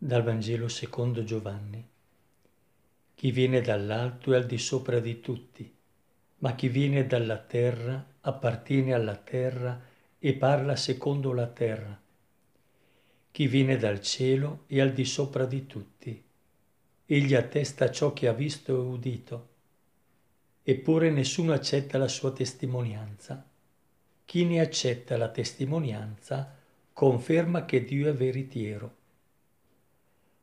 Dal Vangelo secondo Giovanni. Chi viene dall'alto è al di sopra di tutti, ma chi viene dalla terra appartiene alla terra e parla secondo la terra. Chi viene dal cielo è al di sopra di tutti. Egli attesta ciò che ha visto e udito. Eppure nessuno accetta la sua testimonianza. Chi ne accetta la testimonianza conferma che Dio è veritiero.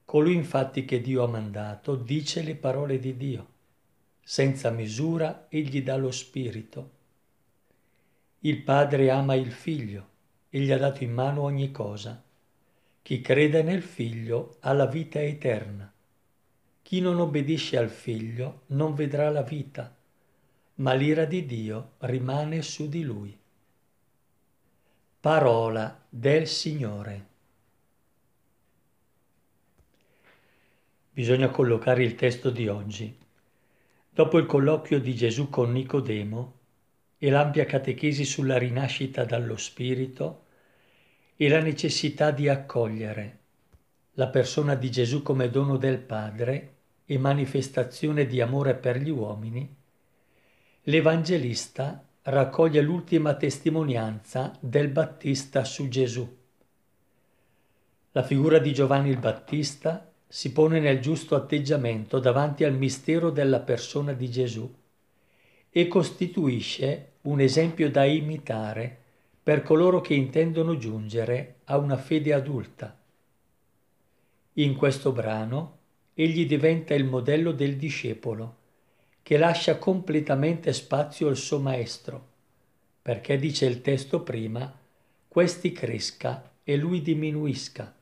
Colui infatti che Dio ha mandato dice le parole di Dio. Senza misura egli dà lo Spirito. Il Padre ama il Figlio e gli ha dato in mano ogni cosa. Chi crede nel Figlio ha la vita eterna. Chi non obbedisce al Figlio non vedrà la vita, ma l'ira di Dio rimane su di lui. Parola del Signore. Bisogna collocare il testo di oggi. Dopo il colloquio di Gesù con Nicodemo e l'ampia catechesi sulla rinascita dallo Spirito e la necessità di accogliere la persona di Gesù come dono del Padre e manifestazione di amore per gli uomini, l'Evangelista raccoglie l'ultima testimonianza del Battista su Gesù. La figura di Giovanni il Battista si pone nel giusto atteggiamento davanti al mistero della persona di Gesù e costituisce un esempio da imitare per coloro che intendono giungere a una fede adulta. In questo brano egli diventa il modello del discepolo che lascia completamente spazio al suo maestro, perché dice il testo prima, questi cresca e lui diminuisca.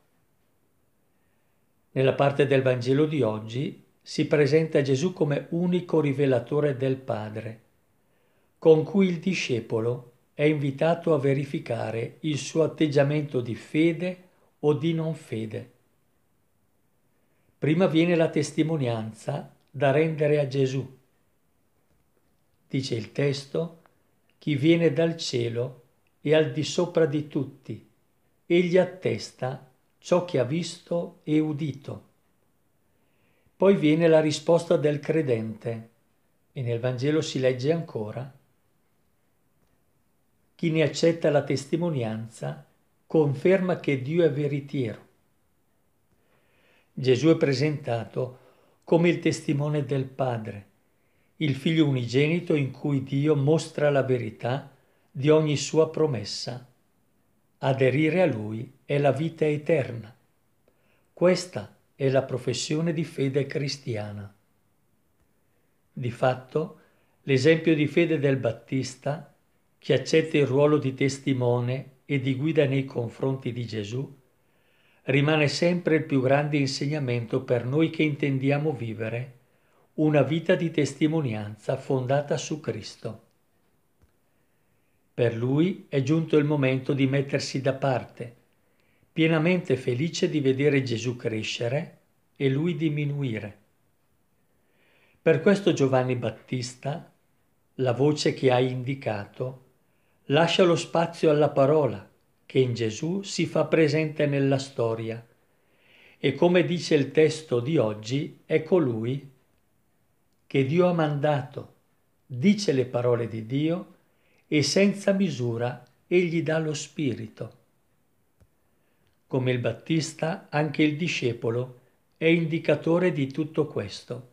Nella parte del Vangelo di oggi si presenta Gesù come unico rivelatore del Padre, con cui il discepolo è invitato a verificare il suo atteggiamento di fede o di non fede. Prima viene la testimonianza da rendere a Gesù dice il testo, chi viene dal cielo è al di sopra di tutti, egli attesta ciò che ha visto e udito. Poi viene la risposta del credente e nel Vangelo si legge ancora, chi ne accetta la testimonianza conferma che Dio è veritiero. Gesù è presentato come il testimone del Padre il figlio unigenito in cui Dio mostra la verità di ogni sua promessa. Aderire a lui è la vita eterna. Questa è la professione di fede cristiana. Di fatto, l'esempio di fede del Battista, che accetta il ruolo di testimone e di guida nei confronti di Gesù, rimane sempre il più grande insegnamento per noi che intendiamo vivere una vita di testimonianza fondata su Cristo. Per lui è giunto il momento di mettersi da parte, pienamente felice di vedere Gesù crescere e lui diminuire. Per questo Giovanni Battista, la voce che hai indicato, lascia lo spazio alla parola che in Gesù si fa presente nella storia e come dice il testo di oggi è colui che Dio ha mandato, dice le parole di Dio e senza misura egli dà lo Spirito. Come il Battista, anche il discepolo è indicatore di tutto questo.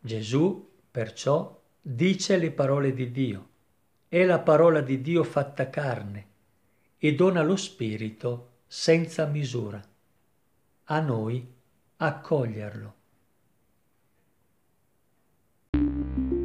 Gesù, perciò, dice le parole di Dio, è la parola di Dio fatta carne e dona lo Spirito senza misura. A noi accoglierlo.